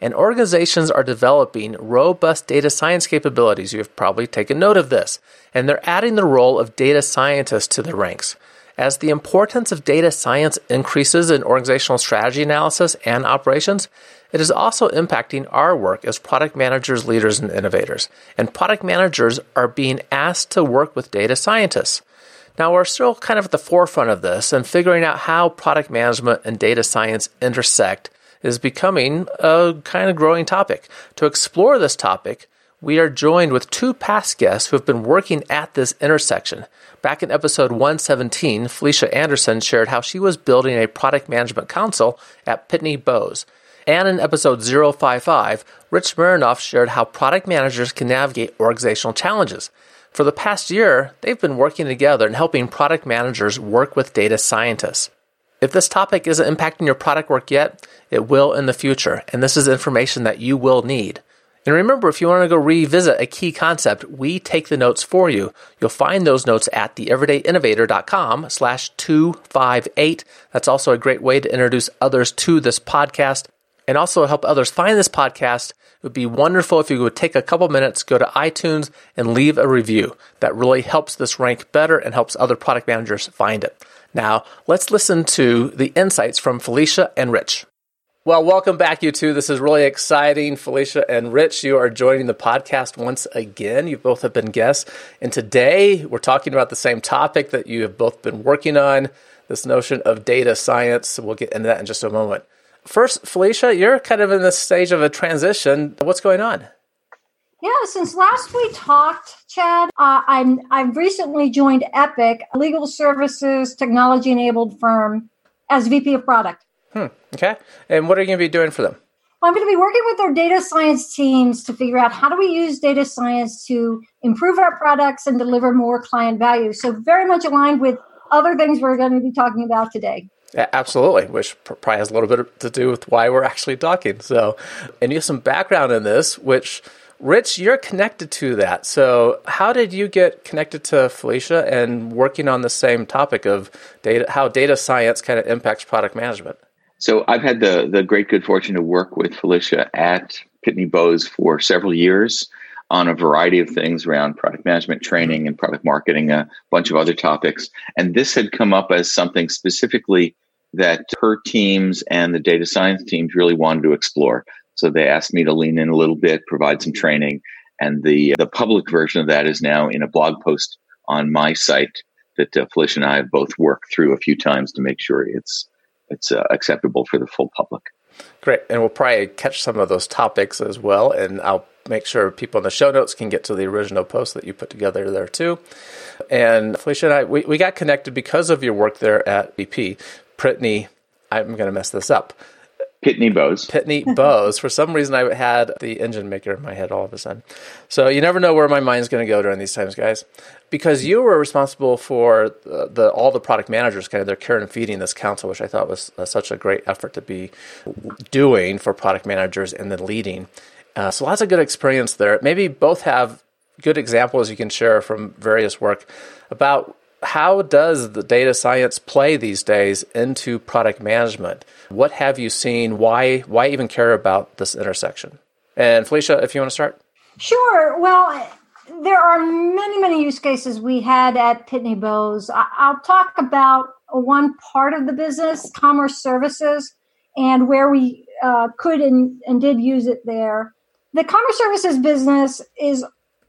and organizations are developing robust data science capabilities. You have probably taken note of this, and they're adding the role of data scientists to the ranks. As the importance of data science increases in organizational strategy analysis and operations, it is also impacting our work as product managers, leaders, and innovators. And product managers are being asked to work with data scientists. Now, we're still kind of at the forefront of this and figuring out how product management and data science intersect is becoming a kind of growing topic. To explore this topic, we are joined with two past guests who have been working at this intersection. Back in episode 117, Felicia Anderson shared how she was building a product management council at Pitney Bowes. And in episode 055, Rich Mironov shared how product managers can navigate organizational challenges. For the past year, they've been working together and helping product managers work with data scientists. If this topic isn't impacting your product work yet, it will in the future, and this is information that you will need. And remember, if you want to go revisit a key concept, we take the notes for you. You'll find those notes at theeverydayinnovator.com slash 258. That's also a great way to introduce others to this podcast and also help others find this podcast. It would be wonderful if you would take a couple minutes, go to iTunes and leave a review. That really helps this rank better and helps other product managers find it. Now, let's listen to the insights from Felicia and Rich. Well, welcome back, you two. This is really exciting. Felicia and Rich, you are joining the podcast once again. You both have been guests. And today we're talking about the same topic that you have both been working on this notion of data science. We'll get into that in just a moment. First, Felicia, you're kind of in this stage of a transition. What's going on? Yeah, since last we talked, Chad, uh, I'm I've recently joined Epiq, a legal services technology enabled firm, as VP of product. Hmm. Okay. And what are you going to be doing for them? Well, I'm going to be working with their data science teams to figure out how do we use data science to improve our products and deliver more client value. So very much aligned with other things we're going to be talking about today. Absolutely, which probably has a little bit to do with why we're actually talking. So, and you have some background in this, which Rich, you're connected to that. So, how did you get connected to Felicia and working on the same topic of data, how data science kind of impacts product management? So, I've had the the great good fortune to work with Felicia at Pitney Bowes for several years on a variety of things around product management training and product marketing, a bunch of other topics. And this had come up as something specifically that her teams and the data science teams really wanted to explore. So they asked me to lean in a little bit, provide some training. And the, the public version of that is now in a blog post on my site that uh, Felicia and I have both worked through a few times to make sure it's, it's uh, acceptable for the full public. Great. And we'll probably catch some of those topics as well. And I'll make sure people in the show notes can get to the original post that you put together there too. And Felicia and I, we, we got connected because of your work there at BP. Pitney, I'm going to mess this up. Pitney Bowes. Pitney Bowes. For some reason, I had the engine maker in my head all of a sudden. So you never know where my mind's going to go during these times, guys. Because you were responsible for the, the, all the product managers, kind of their care and feeding this council, which I thought was uh, such a great effort to be doing for product managers and then leading. Uh, so lots of good experience there. Maybe both have good examples you can share from various work about how does the data science play these days into product management? What have you seen? Why why even care about this intersection? And Felicia, if you want to start. Sure. Well, there are many, many use cases we had at Pitney Bowes. I'll talk about one part of the business, commerce services, and where we uh, could and, and did use it there. The commerce services business is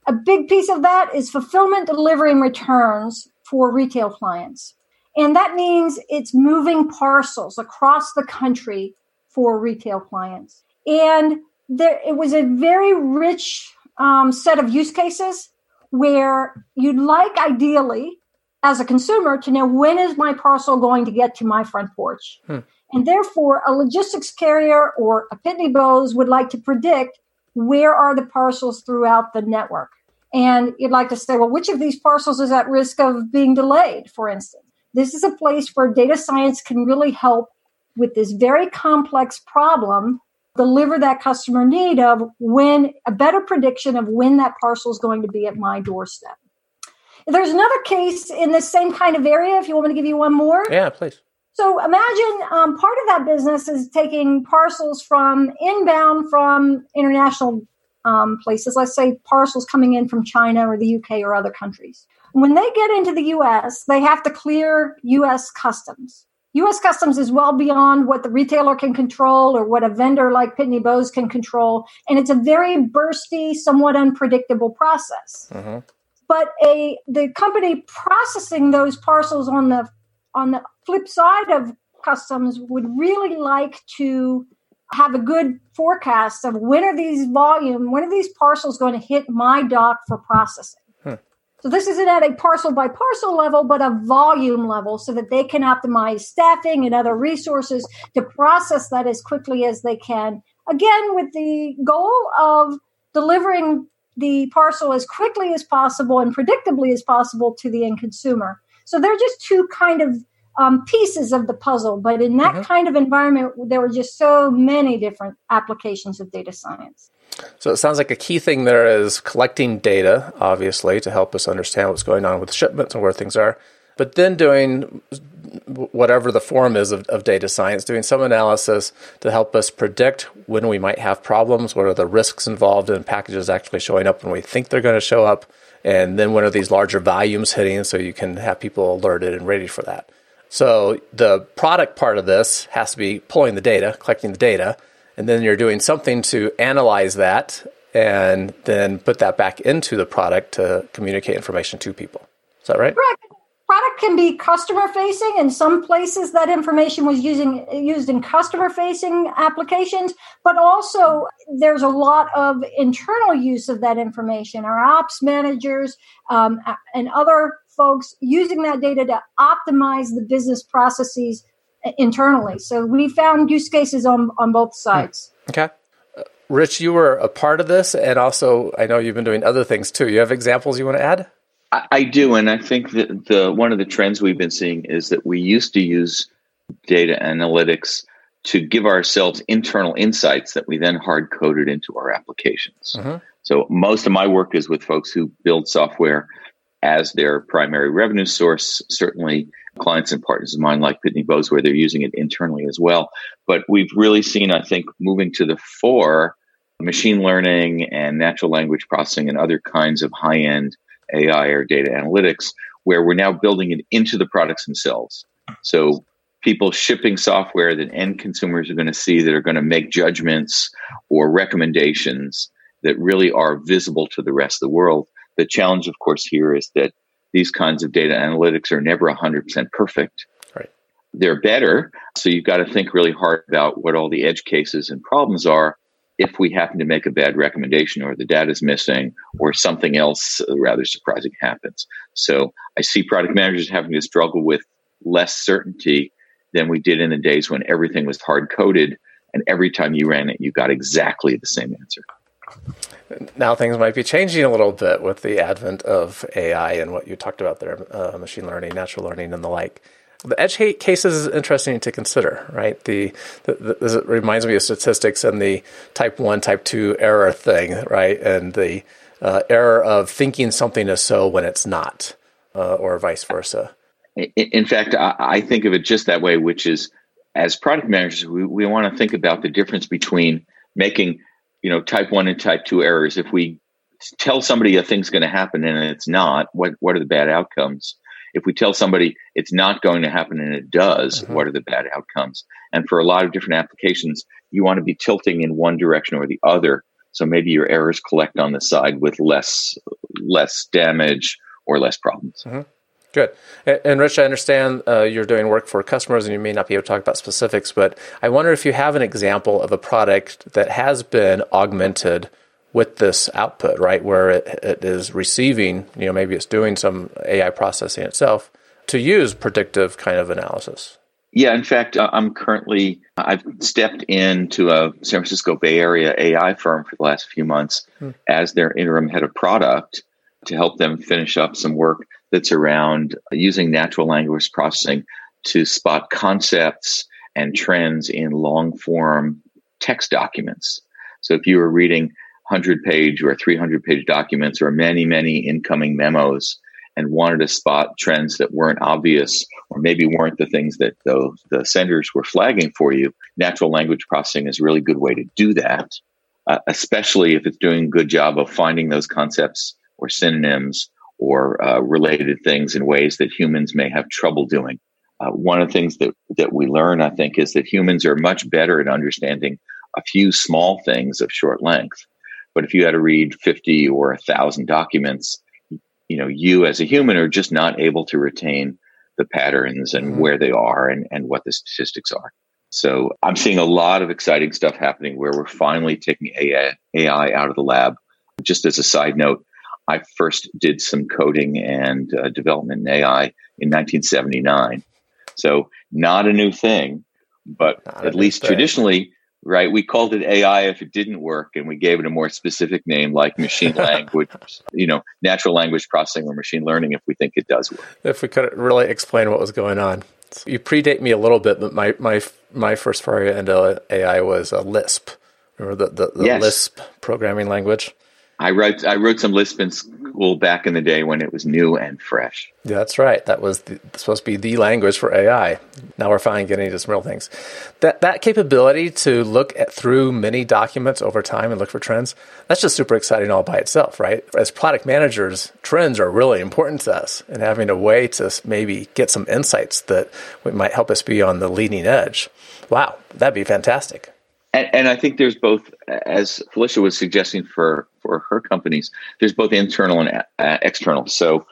a big piece of that is fulfillment, delivery, and returns for retail clients. And that means it's moving parcels across the country for retail clients. And there, it was a very rich um, set of use cases where you'd like, ideally, as a consumer, to know when is my parcel going to get to my front porch. Hmm. And therefore, a logistics carrier or a Pitney Bowes would like to predict where are the parcels throughout the network? And you'd like to say, well, which of these parcels is at risk of being delayed, for instance? This is a place where data science can really help with this very complex problem deliver that customer need of when a better prediction of when that parcel is going to be at my doorstep. There's another case in the same kind of area. If you want me to give you one more, yeah, please. So imagine um, part of that business is taking parcels from inbound from international um, places. Let's say parcels coming in from China or the UK or other countries. When they get into the US, they have to clear US customs. US customs is well beyond what the retailer can control or what a vendor like Pitney Bowes can control. And it's a very bursty, somewhat unpredictable process. Mm-hmm. But a the company processing those parcels on the on the flip side of customs would really like to have a good forecast of when are these volume, when are these parcels going to hit my dock for processing. So this isn't at a parcel by parcel level, but a volume level so that they can optimize staffing and other resources to process that as quickly as they can. Again, with the goal of delivering the parcel as quickly as possible and predictably as possible to the end consumer. So they're just two kind of um, pieces of the puzzle. But in that mm-hmm. kind of environment, there were just so many different applications of data science. So it sounds like a key thing there is collecting data, obviously, to help us understand what's going on with shipments and where things are, but then doing whatever the form is of, of, data science, doing some analysis to help us predict when we might have problems, what are the risks involved in packages actually showing up when we think they're going to show up, and then when are these larger volumes hitting so you can have people alerted and ready for that. So the product part of this has to be pulling the data, collecting the data, and then you're doing something to analyze that and then put that back into the product to communicate information to people. Is that right? Correct. Product can be customer facing. In some places, that information was using used in customer facing applications, but also there's a lot of internal use of that information. Our ops managers um, and other folks using that data to optimize the business processes internally. So we found use cases on on both sides. Okay. Uh, Rich, you were a part of this, and also I know you've been doing other things too. You have examples you want to add? I, I do, and I think that the one of the trends we've been seeing is that we used to use data analytics to give ourselves internal insights that we then hard coded into our applications. Mm-hmm. So most of my work is with folks who build software as their primary revenue source. Certainly, clients and partners of mine like Pitney Bowes, where they're using it internally as well. But we've really seen, I think, moving to the fore, machine learning and natural language processing and other kinds of high end AI or data analytics, where we're now building it into the products themselves. So people shipping software that end consumers are going to see that are going to make judgments or recommendations that really are visible to the rest of the world. The challenge, of course, here is that these kinds of data analytics are never 100% perfect. Right. They're better. So you've got to think really hard about what all the edge cases and problems are if we happen to make a bad recommendation or the data is missing or something else uh, rather surprising happens. So I see product managers having to struggle with less certainty than we did in the days when everything was hard coded and every time you ran it, you got exactly the same answer now things might be changing a little bit with the advent of AI and what you talked about there, uh, machine learning, natural learning, and the like. The edge hate cases is interesting to consider, right? The, the, the this reminds me of statistics and the type one, type two error thing, right? And the uh, error of thinking something is so when it's not, uh, or vice versa. In fact, I think of it just that way, which is as product managers, we, we want to think about the difference between making you know type one and type two errors. If we tell somebody a thing's going to happen and it's not what what are the bad outcomes? If we tell somebody it's not going to happen and it does mm-hmm. what are the bad outcomes? And for a lot of different applications you want to be tilting in one direction or the other. So maybe your errors collect on the side with less less damage or less problems. Mm-hmm. Good. And Rich, I understand uh, you're doing work for customers and you may not be able to talk about specifics, but I wonder if you have an example of a product that has been augmented with this output, right? Where it, it is receiving, you know, maybe it's doing some AI processing itself to use predictive kind of analysis. Yeah, in fact, uh, I'm currently, I've stepped into a San Francisco Bay Area AI firm for the last few months hmm. as their interim head of product to help them finish up some work that's around using natural language processing to spot concepts and trends in long form text documents. So if you were reading 100 page or 300 page documents or many, many incoming memos and wanted to spot trends that weren't obvious or maybe weren't the things that the, the senders were flagging for you, natural language processing is a really good way to do that, uh, especially if it's doing a good job of finding those concepts or synonyms or uh, related things in ways that humans may have trouble doing. Uh, one of the things that, that we learn, I think, is that humans are much better at understanding a few small things of short length. But if you had to read 50 or 1,000 documents, you know, you as a human are just not able to retain the patterns and mm-hmm. where they are and, and what the statistics are. So I'm seeing a lot of exciting stuff happening where we're finally taking AI, AI out of the lab. Just as a side note, I first did some coding and uh, development in AI in 1979. So not a new thing, but not at least thing. traditionally, right? We called it AI if it didn't work, and we gave it a more specific name like machine language, you know, natural language processing or machine learning if we think it does work. If we could really explain what was going on. You predate me a little bit, but my my my first foray into AI was a Lisp. Remember the, the, the yes. Lisp programming language? I wrote I wrote some Lisp in school back in the day when it was new and fresh. Yeah, that's right. That was the, supposed to be the language for AI. Now we're finally getting into some real things. That that capability to look at through many documents over time and look for trends, that's just super exciting all by itself, right? As product managers, trends are really important to us and having a way to maybe get some insights that might help us be on the leading edge. Wow, that'd be fantastic. And, and, I think there's both, as Felicia was suggesting for for her companies, there's both internal and uh, external. So,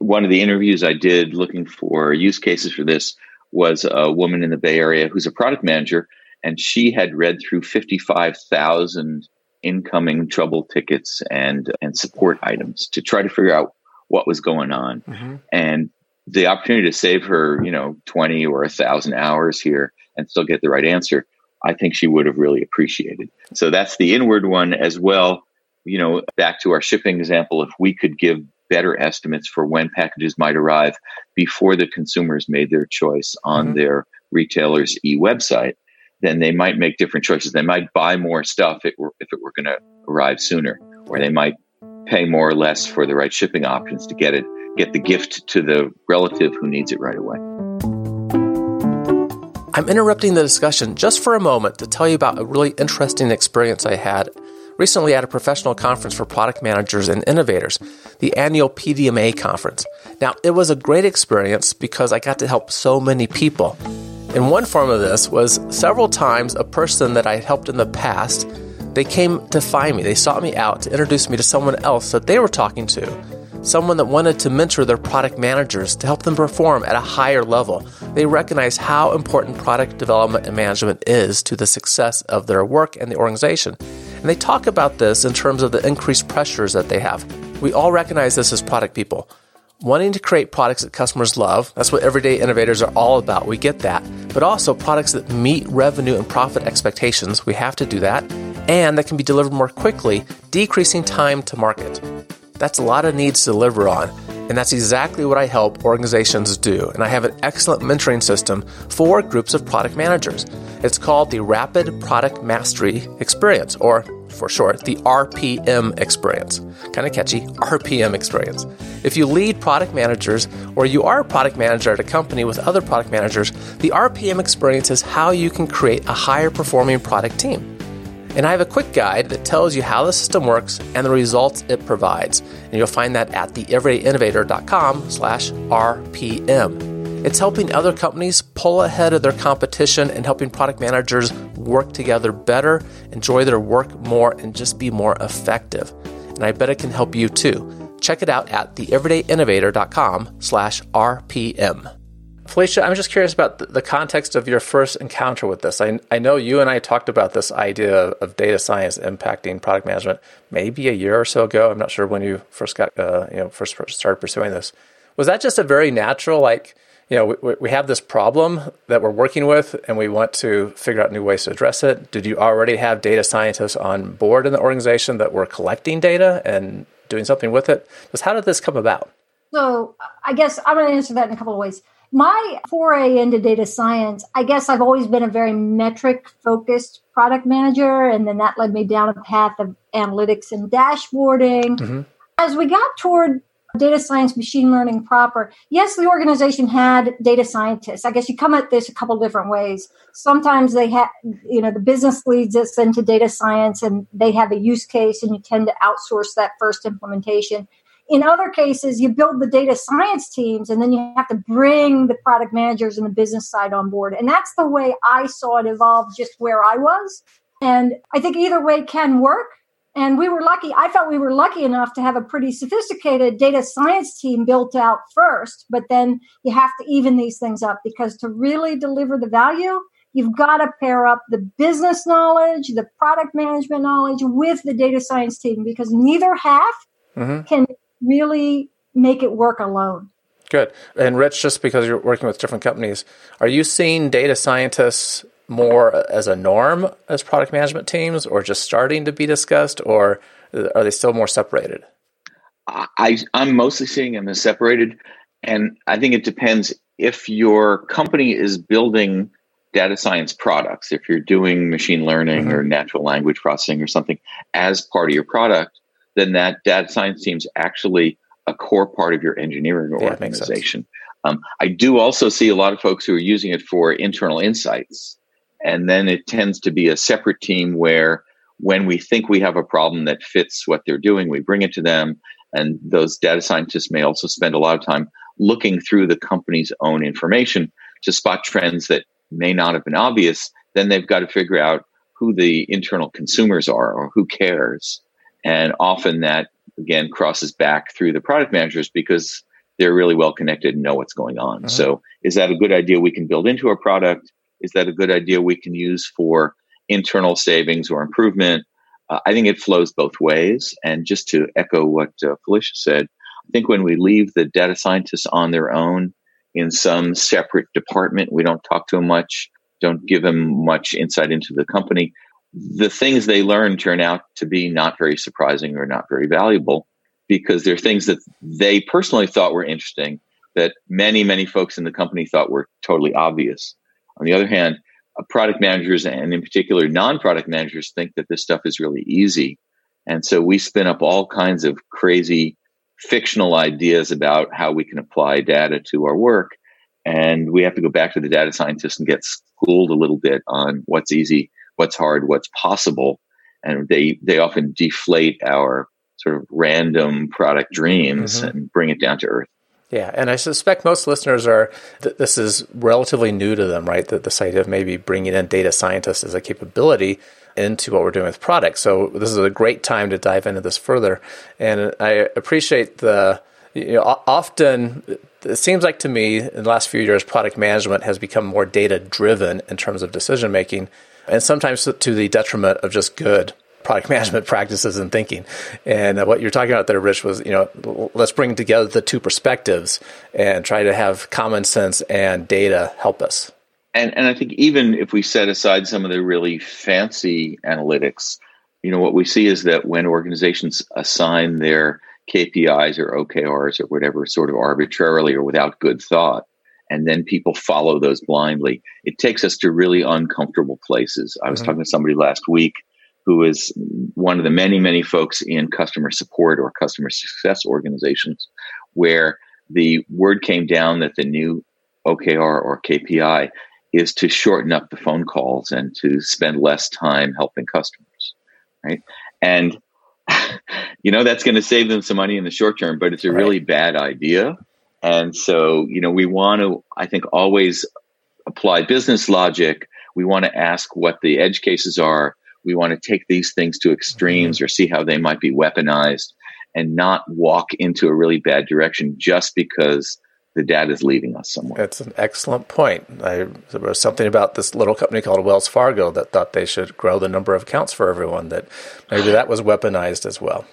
one of the interviews I did looking for use cases for this was a woman in the Bay Area who's a product manager, and she had read through 55,000 incoming trouble tickets and and support items to try to figure out what was going on. Mm-hmm. And the opportunity to save her, you know, 20 or a thousand hours here and still get the right answer I think she would have really appreciated. So that's the inward one as well. You know, back to our shipping example, if we could give better estimates for when packages might arrive before the consumers made their choice on mm-hmm. their retailer's e website, then they might make different choices. They might buy more stuff if it were, if it were going to arrive sooner, or they might pay more or less for the right shipping options to get it, get the gift to the relative who needs it right away. I'm interrupting the discussion just for a moment to tell you about a really interesting experience I had recently at a professional conference for product managers and innovators, the annual PDMA conference. Now, it was a great experience because I got to help so many people. And one form of this was several times a person that I had helped in the past, they came to find me. They sought me out to introduce me to someone else that they were talking to someone that wanted to mentor their product managers to help them perform at a higher level. They recognize how important product development and management is to the success of their work and the organization. And they talk about this in terms of the increased pressures that they have. We all recognize this as product people. Wanting to create products that customers love, that's what everyday innovators are all about. We get that. But also products that meet revenue and profit expectations, we have to do that, and that can be delivered more quickly, decreasing time to market. That's a lot of needs to deliver on. And that's exactly what I help organizations do. And I have an excellent mentoring system for groups of product managers. It's called the Rapid Product Mastery Experience, or for short, the RPM experience. Kind of catchy, RPM experience. If you lead product managers or you are a product manager at a company with other product managers, the RPM experience is how you can create a higher performing product team. And I have a quick guide that tells you how the system works and the results it provides. And you'll find that at theeverydayinnovator.com slash RPM. It's helping other companies pull ahead of their competition and helping product managers work together better, enjoy their work more, and just be more effective. And I bet it can help you too. Check it out at theeverydayinnovator.com slash RPM. Felicia, I'm just curious about the context of your first encounter with this. I, I know you and I talked about this idea of data science impacting product management maybe a year or so ago. I'm not sure when you first got, uh, you know, first started pursuing this. Was that just a very natural, like, you know, we, we have this problem that we're working with and we want to figure out new ways to address it. Did you already have data scientists on board in the organization that were collecting data and doing something with it? Just how did this come about? So I guess I'm going to answer that in a couple of ways. My foray into data science, I guess I've always been a very metric focused product manager. And then that led me down a path of analytics and dashboarding. Mm-hmm. As we got toward data science, machine learning proper, yes, the organization had data scientists. I guess you come at this a couple different ways. Sometimes they have, you know, the business leads us into data science and they have a use case and you tend to outsource that first implementation. In other cases, you build the data science teams and then you have to bring the product managers and the business side on board. And that's the way I saw it evolve just where I was. And I think either way can work. And we were lucky. I felt we were lucky enough to have a pretty sophisticated data science team built out first, but then you have to even these things up because to really deliver the value, you've got to pair up the business knowledge, the product management knowledge with the data science team because neither half mm-hmm. can really make it work alone. Good. And Rich, just because you're working with different companies, are you seeing data scientists more as a norm as product management teams or just starting to be discussed or are they still more separated? I, I'm mostly seeing them as separated. And I think it depends if your company is building data science products, if you're doing machine learning mm-hmm. or natural language processing or something as part of your product, then that data science team is actually a core part of your engineering yeah, organization. Um, I do also see a lot of folks who are using it for internal insights. And then it tends to be a separate team where when we think we have a problem that fits what they're doing, we bring it to them. And those data scientists may also spend a lot of time looking through the company's own information to spot trends that may not have been obvious. Then they've got to figure out who the internal consumers are or who cares. And often that again crosses back through the product managers because they're really well connected and know what's going on. Uh-huh. So is that a good idea we can build into our product? Is that a good idea we can use for internal savings or improvement? Uh, I think it flows both ways. And just to echo what uh, Felicia said, I think when we leave the data scientists on their own in some separate department, we don't talk to them much, don't give them much insight into the company the things they learn turn out to be not very surprising or not very valuable because they're things that they personally thought were interesting that many, many folks in the company thought were totally obvious. On the other hand, uh, product managers and in particular non-product managers think that this stuff is really easy. And so we spin up all kinds of crazy fictional ideas about how we can apply data to our work. And we have to go back to the data scientists and get schooled a little bit on what's easy what's hard, what's possible, and they they often deflate our sort of random product dreams mm-hmm. and bring it down to earth. Yeah, and I suspect most listeners are th- this is relatively new to them, right? That this idea of maybe bringing in data scientists as a capability into what we're doing with products. So this is a great time to dive into this further, and I appreciate the. You know, often it seems like to me in the last few years, product management has become more data driven in terms of decision making and sometimes to the detriment of just good product management practices and thinking. And uh, what you're talking about there, Rich, was you know let's bring together the two perspectives and try to have common sense and data help us. And and I think even if we set aside some of the really fancy analytics, you know what we see is that when organizations assign their KPIs or OKRs or whatever sort of arbitrarily or without good thought, and then people follow those blindly. It takes us to really uncomfortable places. I was mm-hmm. talking to somebody last week who is one of the many, many folks in customer support or customer success organizations where the word came down that the new OKR or KPI is to shorten up the phone calls and to spend less time helping customers, right? And you know that's going to save them some money in the short term, but it's a right. really bad idea and so, you know, we want to, I think, always apply business logic. We want to ask what the edge cases are. We want to take these things to extremes mm-hmm. or see how they might be weaponized and not walk into a really bad direction just because the data is leading us somewhere. That's an excellent point. I, there was something about this little company called Wells Fargo that thought they should grow the number of accounts for everyone, that maybe that was weaponized as well.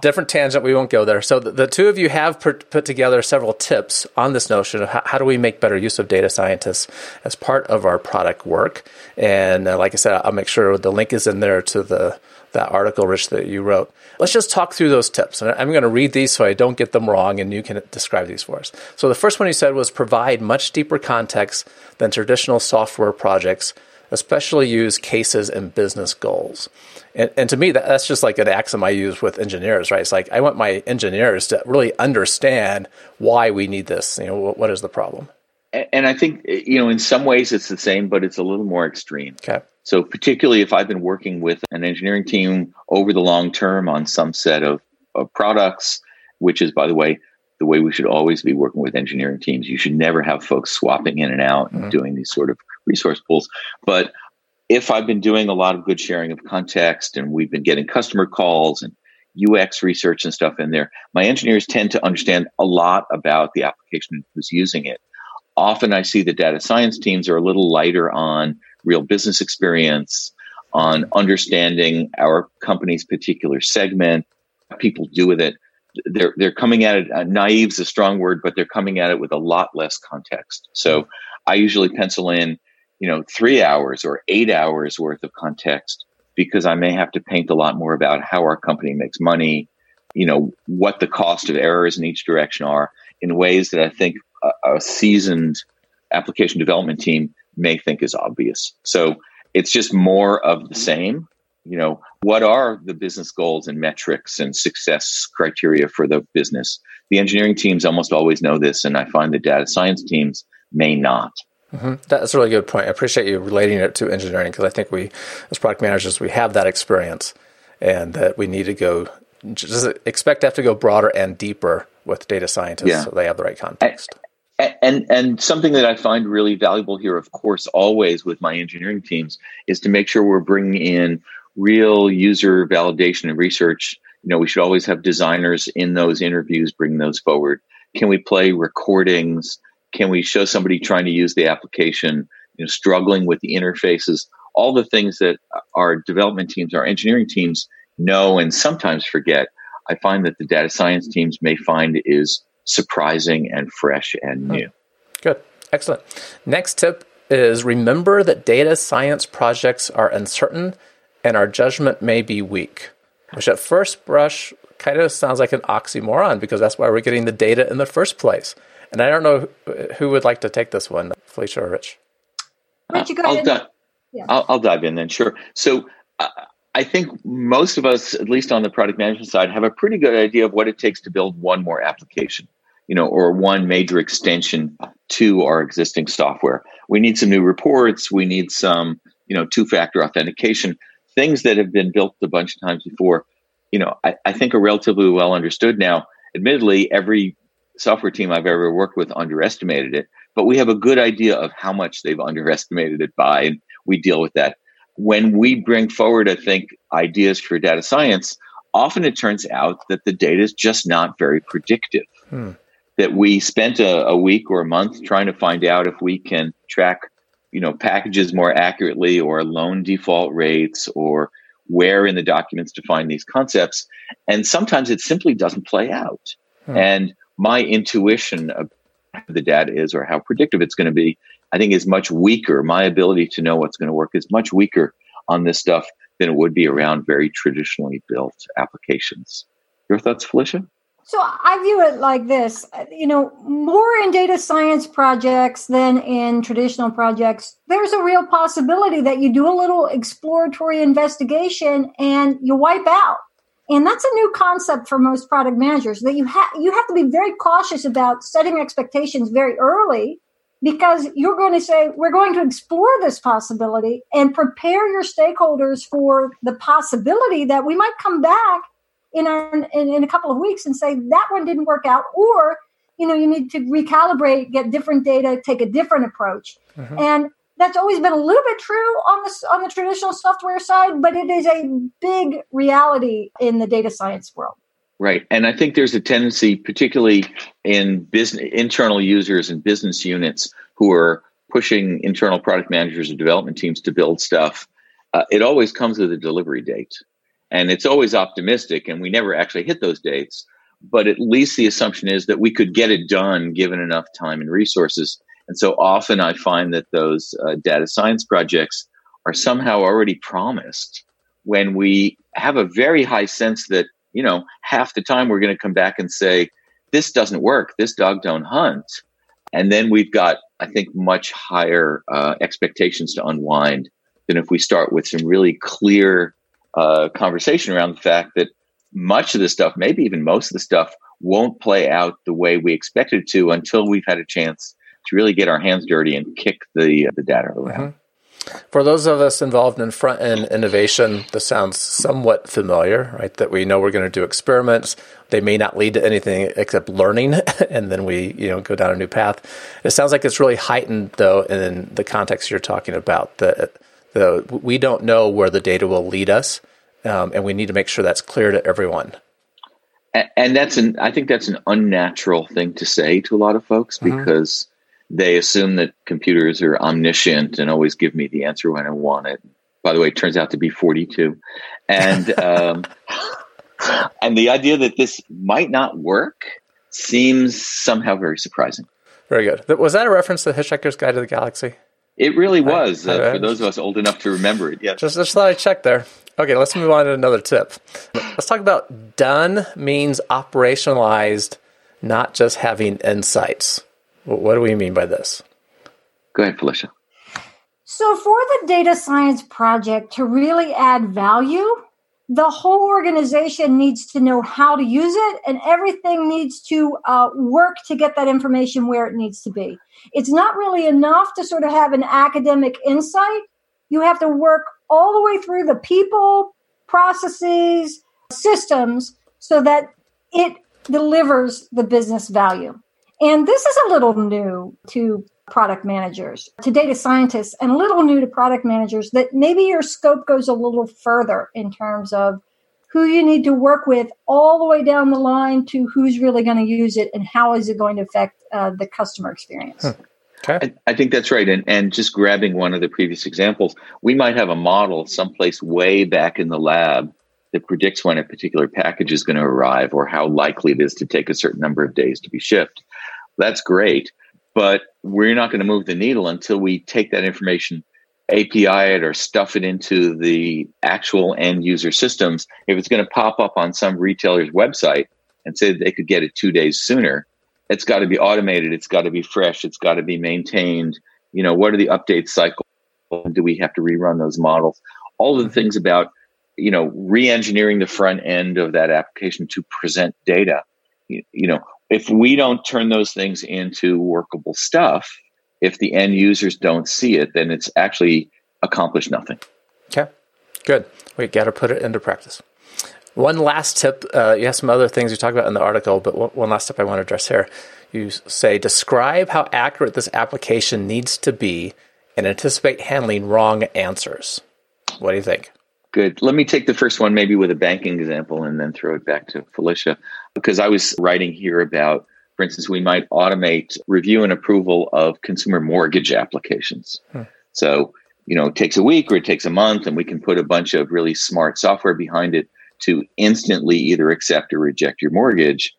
Different tangent. We won't go there. So the, the two of you have put, put, together several tips on this notion of how, how, do we make better use of data scientists as part of our product work. And uh, like I said, I'll make sure the link is in there to the that article, Rich, that you wrote. Let's just talk through those tips. And I'm going to read these so I don't get them wrong, and you can describe these for us. So the first one you said was provide much deeper context than traditional software projects, especially use cases and business goals. And, and to me, that, that's just like an axiom I use with engineers, right? It's like I want my engineers to really understand why we need this. You know, what, what is the problem? And I think you know, in some ways, it's the same, but it's a little more extreme. Okay. So, particularly if I've been working with an engineering team over the long term on some set of, of products, which is, by the way, the way we should always be working with engineering teams. You should never have folks swapping in and out and mm-hmm. doing these sort of resource pools. But if I've been doing a lot of good sharing of context and we've been getting customer calls and UX research and stuff in there, my engineers tend to understand a lot about the application who's using it. Often I see the data science teams are a little lighter on real business experience, on understanding our company's particular segment, people do with it. They're they're coming at it. Uh, naive's a strong word, but they're coming at it with a lot less context. So I usually pencil in, you know, three hours or eight hours worth of context because I may have to paint a lot more about how our company makes money, you know, what the cost of errors in each direction are in ways that I think a, a seasoned application development team may think is obvious. So it's just more of the same. You know, what are the business goals and metrics and success criteria for the business? The engineering teams almost always know this, and I find the data science teams may not. Mm-hmm. That's a really good point. I appreciate you relating it to engineering because I think we, as product managers, we have that experience, and that we need to go just expect to have to go broader and deeper with data scientists yeah. so they have the right context and and something that I find really valuable here, of course, always with my engineering teams, is to make sure we're bringing in real user validation and research. You know, we should always have designers in those interviews, bring those forward. Can we play recordings? Can we show somebody trying to use the application, you know, struggling with the interfaces? All the things that our development teams, our engineering teams know and sometimes forget. I find that the data science teams may find is surprising and fresh and new. Good. Excellent. Next tip is remember that data science projects are uncertain and our judgment may be weak, which at first brush kind of sounds like an oxymoron because that's why we're getting the data in the first place. And I don't know who would like to take this one, Felicia or Rich. Rich, you go I'll, di- yeah. I'll, I'll, dive in then, sure. So uh, I think most of us, at least on the product management side, have a pretty good idea of what it takes to build one more application you know, or one major extension to our existing software. We need some new reports. We need some, you know, two-factor authentication, things that have been built a bunch of times before. You know, I, I think are relatively well understood now. Admittedly, every software team I've ever worked with underestimated it, but we have a good idea of how much they've underestimated it by, and we deal with that. When we bring forward, I think, ideas for data science, often it turns out that the data is just not very predictive. Hmm that we spent a, a, week or a month trying to find out if we can track you know packages more accurately or loan default rates or where in the documents to find these concepts and sometimes it simply doesn't play out hmm. and my intuition of the data is or how predictive it's going to be i think is much weaker my ability to know what's going to work is much weaker on this stuff than it would be around very traditionally built applications your thoughts felicia so I view it like this, you know, more in data science projects than in traditional projects. There's a real possibility that you do a little exploratory investigation and you wipe out. And that's a new concept for most product managers that you have you have to be very cautious about setting expectations very early because you're going to say we're going to explore this possibility and prepare your stakeholders for the possibility that we might come back in, a, in, in a couple of weeks and say that one didn't work out or you know you need to recalibrate get different data take a different approach mm-hmm. and that's always been a little bit true on the on the traditional software side but it is a big reality in the data science world right and i think there's a tendency particularly in business internal users and business units who are pushing internal product managers and development teams to build stuff uh, it always comes with a delivery date And it's always optimistic, and we never actually hit those dates. But at least the assumption is that we could get it done given enough time and resources. And so often I find that those uh, data science projects are somehow already promised when we have a very high sense that, you know, half the time we're going to come back and say, this doesn't work. This dog don't hunt. And then we've got, I think, much higher uh, expectations to unwind than if we start with some really clear uh, conversation around the fact that much of the stuff, maybe even most of the stuff, won't play out the way we expected to until we've had a chance to really get our hands dirty and kick the the data around. Mm-hmm. For those of us involved in front end innovation, this sounds somewhat familiar, right? That we know we're going to do experiments. They may not lead to anything except learning, and then we, you know, go down a new path. It sounds like it's really heightened, though, in the context you're talking about. That the we don't know where the data will lead us, um, and we need to make sure that's clear to everyone. And, and that's an I think that's an unnatural thing to say to a lot of folks mm-hmm. because they assume that computers are omniscient and always give me the answer when I want it. By the way, it turns out to be 42. And, um, and the idea that this might not work seems somehow very surprising. Very good. Was that a reference to Hitchhiker's Guide to the Galaxy? It really was, uh, for those of us old enough to remember it. Yes. Just, just thought I'd check there. Okay, let's move on to another tip. Let's talk about done means operationalized, not just having insights. What do we mean by this? Go ahead, Felicia. So, for the data science project to really add value, the whole organization needs to know how to use it, and everything needs to uh, work to get that information where it needs to be. It's not really enough to sort of have an academic insight. You have to work all the way through the people, processes, systems so that it delivers the business value. And this is a little new to product managers, to data scientists, and a little new to product managers that maybe your scope goes a little further in terms of who you need to work with all the way down the line to who's really going to use it and how is it going to affect uh, the customer experience. Hmm. Okay. I, I, think that's right. And, and just grabbing one of the previous examples, we might have a model someplace way back in the lab that predicts when a particular package is going to arrive or how likely it is to take a certain number of days to be shipped. That's great, but we're not going to move the needle until we take that information, API it, or stuff it into the actual end user systems. If it's going to pop up on some retailer's website and say they could get it two days sooner, it's got to be automated. It's got to be fresh. It's got to be maintained. You know, what are the update cycles? Do we have to rerun those models? All the things about you know re-engineering the front end of that application to present data you, you know if we don't turn those things into workable stuff if the end users don't see it then it's actually accomplished nothing. Okay good. We got to put it into practice. One last tip uh, you have some other things you talk about in the article but one last tip i want to address here. You say describe how accurate this application needs to be and anticipate handling wrong answers. What do you think Good. Let me take the first one, maybe with a banking example, and then throw it back to Felicia. Because I was writing here about, for instance, we might automate review and approval of consumer mortgage applications. Hmm. So, you know, it takes a week or it takes a month, and we can put a bunch of really smart software behind it to instantly either accept or reject your mortgage.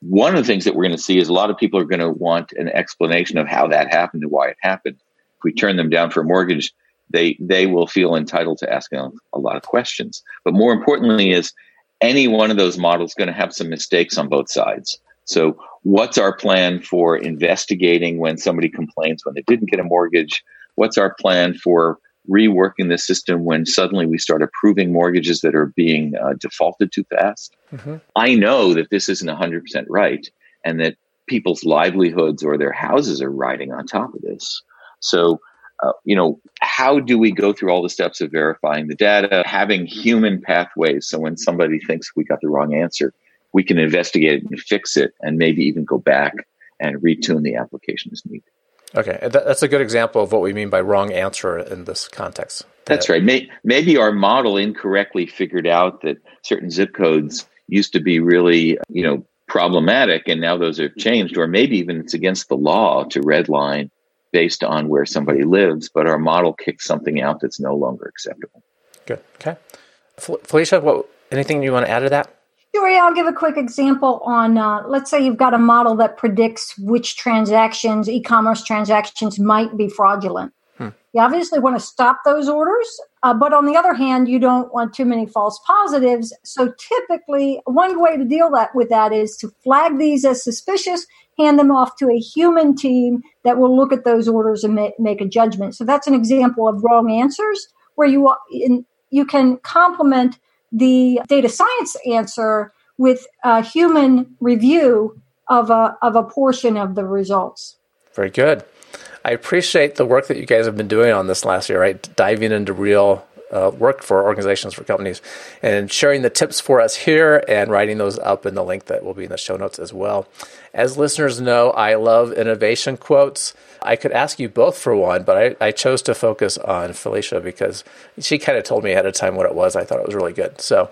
One of the things that we're going to see is a lot of people are going to want an explanation of how that happened and why it happened. If we turn them down for a mortgage, they they will feel entitled to asking a, lot of questions. But more importantly, is any one of those models going to have some mistakes on both sides? So, what's our plan for investigating when somebody complains when they didn't get a mortgage? What's our plan for reworking the system when suddenly we start approving mortgages that are being uh, defaulted too fast? Mm-hmm. I know that this isn't 100% right and that people's livelihoods or their houses are riding on top of this. So, uh, you know, how do we go through all the steps of verifying the data, having human pathways so when somebody thinks we got the wrong answer, we can investigate it and fix it and maybe even go back and retune the application as needed. Okay, that's a good example of what we mean by wrong answer in this context. That's right. Maybe our model incorrectly figured out that certain zip codes used to be really, you know, problematic, and now those have changed. Or maybe even it's against the law to redline based on where somebody lives, but our model kicks something out that's no longer acceptable. Good. Okay. Felicia, what Anything you want to add to that? Sure, I'll give a quick example on, uh, let's say you've got a model that predicts which transactions, e-commerce transactions might be fraudulent. Hmm. You obviously want to stop those orders, uh, but on the other hand, you don't want too many false positives. So typically, one way to deal that with that is to flag these as suspicious, hand them off to a human team that will look at those orders and ma- make a judgment. So that's an example of wrong answers where you in, you can complement the data science answer with a human review of a, of a portion of the results. Very good. I appreciate the work that you guys have been doing on this last year, right? Diving into real uh, work for organizations, for companies, and sharing the tips for us here and writing those up in the link that will be in the show notes as well. As listeners know, I love innovation quotes. I could ask you both for one, but I, I chose to focus on Felicia because she kind of told me ahead of time what it was. I thought it was really good. So,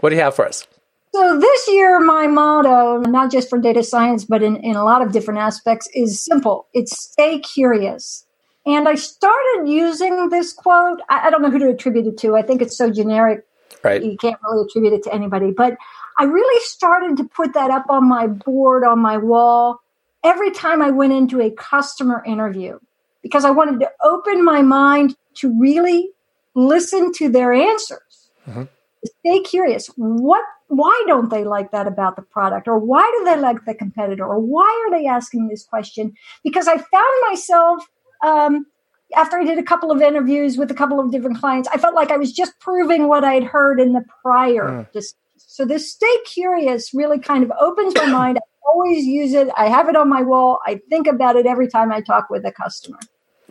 what do you have for us? So, this year, my motto, not just for data science, but in, in a lot of different aspects, is simple it's stay curious. And I started using this quote. I, I don't know who to attribute it to. I think it's so generic. Right. You can't really attribute it to anybody. But I really started to put that up on my board, on my wall, every time I went into a customer interview because I wanted to open my mind to really listen to their answers. Mm-hmm. Stay curious. What why don't they like that about the product or why do they like the competitor or why are they asking this question because i found myself um, after i did a couple of interviews with a couple of different clients i felt like i was just proving what i'd heard in the prior mm. so this stay curious really kind of opens my mind I always use it. I have it on my wall. I think about it every time I talk with a customer.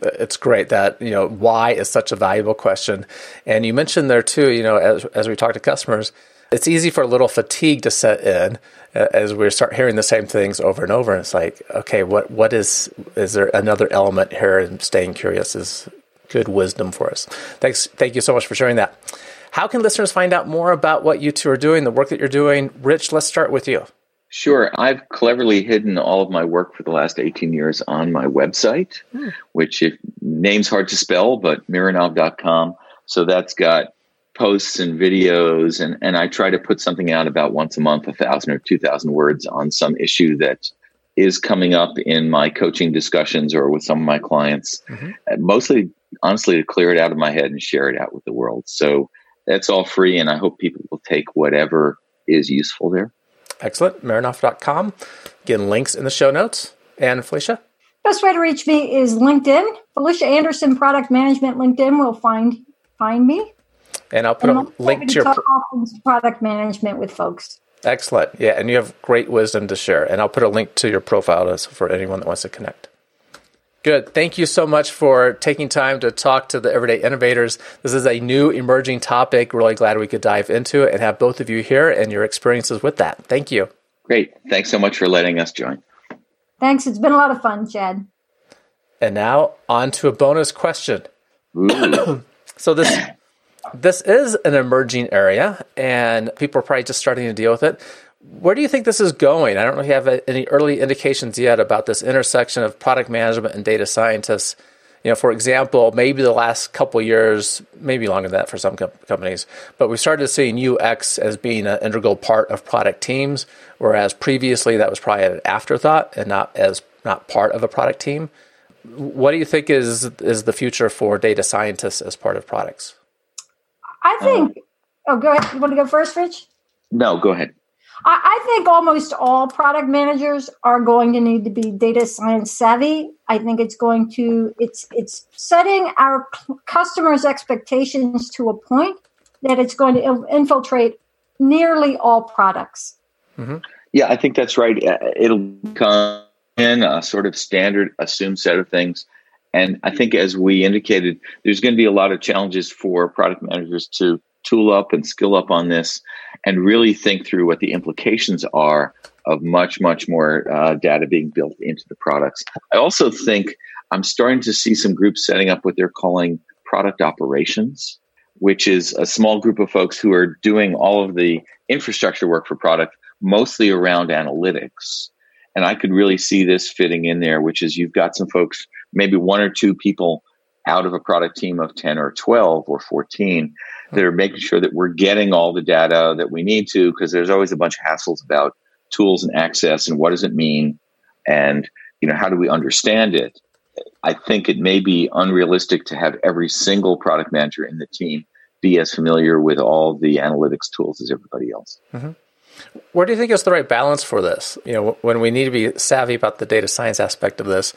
It's great that, you know, why is such a valuable question. And you mentioned there too, you know, as, as we talk to customers, it's easy for a little fatigue to set in as we start hearing the same things over and over. And it's like, okay, what, what is, is there another element here? And staying curious is good wisdom for us. Thanks. Thank you so much for sharing that. How can listeners find out more about what you two are doing, the work that you're doing? Rich, let's start with you. Sure. I've cleverly hidden all of my work for the last 18 years on my website, hmm. which if, name's hard to spell, but mironov.com. So that's got posts and videos, and, and I try to put something out about once a month, a thousand or two thousand words on some issue that is coming up in my coaching discussions or with some of my clients. Mm-hmm. Mostly, honestly, to clear it out of my head and share it out with the world. So that's all free, and I hope people will take whatever is useful there. Excellent. Mironov.com. Again, links in the show notes. And Felicia? Best way to reach me is LinkedIn. Felicia Anderson, Product Management LinkedIn will find find me. And I'll put and a link to, your product management with folks. Excellent. Yeah, and you have great wisdom to share. And I'll put a link to your profile for anyone that wants to connect. Good. Thank you so much for taking time to talk to the everyday innovators. This is a new emerging topic. Really glad we could dive into it and have both of you here and your experiences with that. Thank you. Great. Thanks so much for letting us join. Thanks. It's been a lot of fun, Chad. And now on to a bonus question. so this this is an emerging area and people are probably just starting to deal with it. Where do you think this is going? I don't know if you have any early indications yet about this intersection of product management and data scientists. You know, for example, maybe the last couple years, maybe longer than that for some co- companies, but we started seeing UX as being an integral part of product teams, whereas previously that was probably an afterthought and not as not part of a product team. What do you think is is the future for data scientists as part of products? I think. oh, go ahead. You want to go first, Rich? No, go ahead. I, I think almost all product managers are going to need to be data science savvy. I think it's going to it's it's setting our customers' expectations to a point that it's going to infiltrate nearly all products. Mm-hmm. Yeah, I think that's right. Uh, it'll come in a sort of standard assumed set of things. And I think, as we indicated, there's going to be a lot of challenges for product managers to tool up and skill up on this and really think through what the implications are of much, much more uh, data being built into the products. I also think I'm starting to see some groups setting up what they're calling product operations, which is a small group of folks who are doing all of the infrastructure work for product, mostly around analytics. And I could really see this fitting in there, which is you've got some folks, maybe one or two people out of a product team of 10 or 12 or 14 that are making sure that we're getting all the data that we need to because there's always a bunch of hassles about tools and access and what does it mean and you know how do we understand it i think it may be unrealistic to have every single product manager in the team be as familiar with all the analytics tools as everybody else mm-hmm. Where do you think is the right balance for this you know when we need to be savvy about the data science aspect of this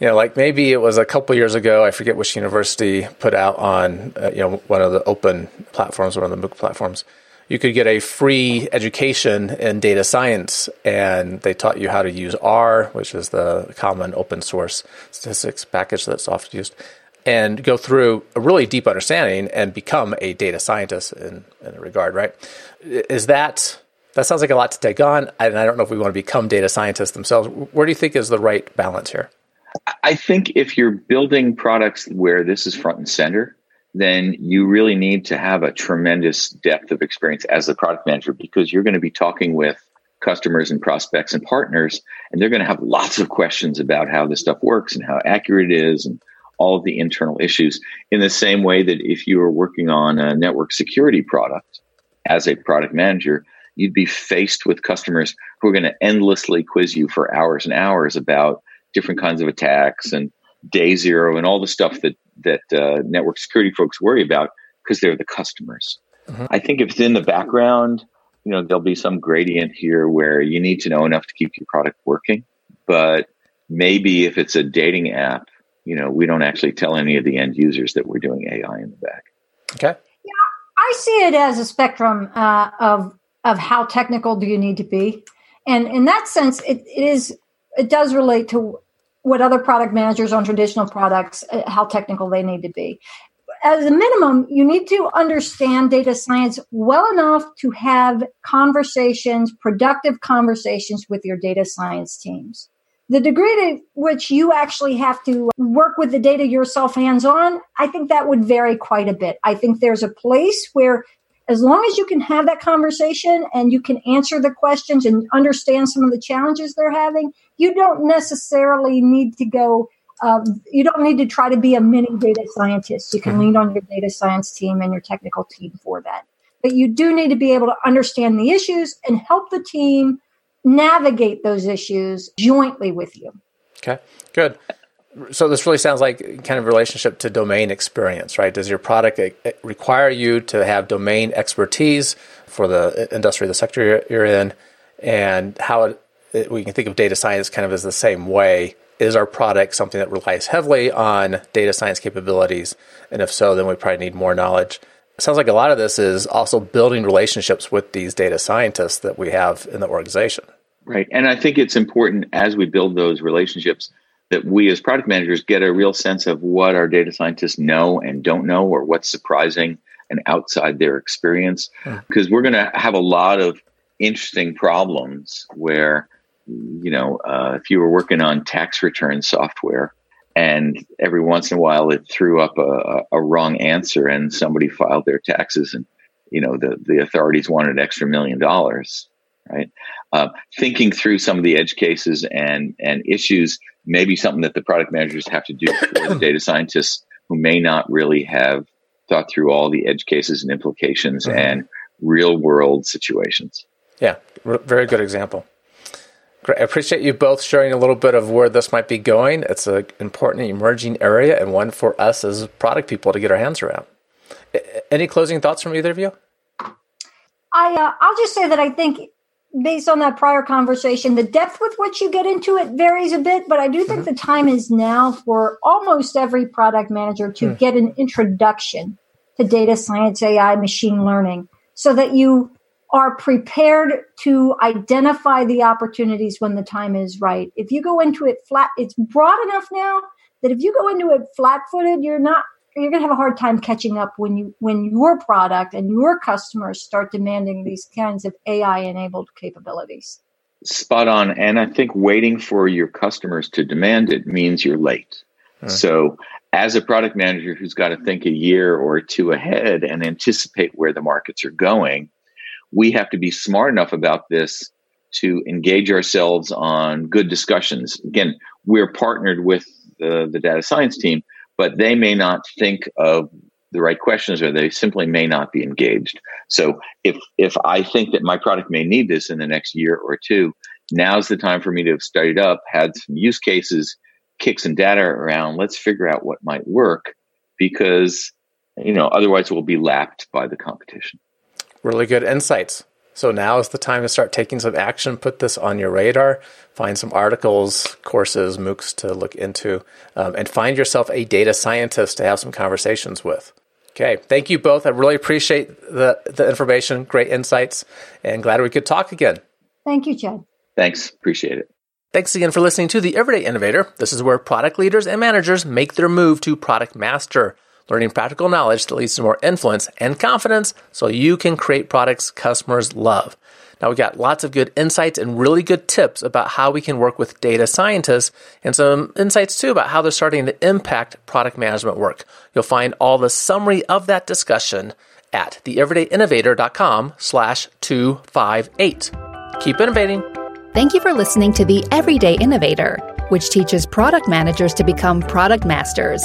you know, like maybe it was a couple years ago. I forget which university put out on uh, you know one of the open platforms, one of the MOOC platforms. You could get a free education in data science, and they taught you how to use R, which is the common open source statistics package that's often used, and go through a really deep understanding and become a data scientist in, in regard. Right? Is that that sounds like a lot to take on, and I don't know if we want to become data scientists themselves. Where do you think is the right balance here? I think if you're building products where this is front and center, then you really need to have a tremendous depth of experience as the product manager because you're going to be talking with customers and prospects and partners, and they're going to have lots of questions about how this stuff works and how accurate it is and all of the internal issues. In the same way that if you are working on a network security product as a product manager, you'd be faced with customers who are going to endlessly quiz you for hours and hours about different kinds of attacks and day zero and all the stuff that that uh, network security folks worry about because they're the customers. Mm-hmm. I think if it's in the background, you know, there'll be some gradient here where you need to know enough to keep your product working. But maybe if it's a dating app, you know, we don't actually tell any of the end users that we're doing AI in the back. Okay. Yeah, I see it as a spectrum uh, of of how technical do you need to be, and in that sense, it, it is it does relate to what other product managers on traditional products, uh, how technical they need to be. As a minimum, you need to understand data science well enough to have conversations, productive conversations with your data science teams. The degree to which you actually have to work with the data yourself hands on, I think that would vary quite a bit. I think there's a place where as long as you can have that conversation and you can answer the questions and understand some of the challenges they're having, you don't necessarily need to go. Um, you don't need to try to be a mini data scientist. You can mm-hmm. lean on your data science team and your technical team for that. But you do need to be able to understand the issues and help the team navigate those issues jointly with you. Okay, good so this really sounds like kind of relationship to domain experience, right? Does your product eh, eh, require you to have domain expertise for the eh, industry, the sector you're, you're in, and how it, it, we can think of data science kind of as the same way? Is our product something that relies heavily on data science capabilities? And if so, then we probably need more knowledge. It sounds like a lot of this is also building relationships with these data scientists that we have in the organization. Right. And I think it's important as we build those relationships that we as product managers get a real sense of what our data scientists know and don't know or what's surprising and outside their experience. Because we're going to have a lot of interesting problems where you know uh, if you were working on tax return software and every once in a while it threw up a, a wrong answer and somebody filed their taxes and you know the, the authorities wanted an extra million dollars right? Uh, thinking through some of the edge cases and and issues maybe something that the product managers have to do for the data scientists who may not really have thought through all the edge cases and implications mm-hmm. and real world situations. Yeah, very good example. Great. I appreciate you both sharing a little bit of where this might be going. It's an important emerging area and one for us as product people to get our hands around. Any closing thoughts from either of you? I uh, I'll just say that I think based on that prior conversation, the depth with which you get into it varies a bit, but I do think mm-hmm. the time is now for almost every product manager to mm. get an introduction to data science, AI, machine learning, so that you are prepared to identify the opportunities when the time is right. If you go into it flat, it's broad enough now that if you go into it flat footed, you're not you're going to have a hard time catching up when you when your product and your customers start demanding these kinds of AI enabled capabilities. Spot on, and I think waiting for your customers to demand it means you're late. So, as a product manager who's got to think a year or two ahead and anticipate where the markets are going, we have to be smart enough about this to engage ourselves on good discussions. Again, we're partnered with the, the data science team, but they may not think of the right questions or they simply may not be engaged. So if if I think that my product may need this in the next year or two, now's the time for me to have studied up, had some use cases, kick some data around. Let's figure out what might work because you know otherwise we'll be lapped by the competition. Really good insights. So now is the time to start taking some action. Put this on your radar. Find some articles, courses, MOOCs to look into, um, and find yourself a data scientist to have some conversations with. Okay, thank you both. I really appreciate the the information, great insights, and glad we could talk again. Thank you, Chad. Thanks, appreciate it. Thanks again for listening to the Everyday Innovator. This is where product leaders and managers make their move to product master learning practical knowledge that leads to more influence and confidence so you can create products customers love. Now, we got lots of good insights and really good tips about how we can work with data scientists and some insights too about how they're starting to impact product management work. You'll find all the summary of that discussion at theeverydayinnovator.com slash 258. Keep innovating. Thank you for listening to The Everyday Innovator, which teaches product managers to become product masters.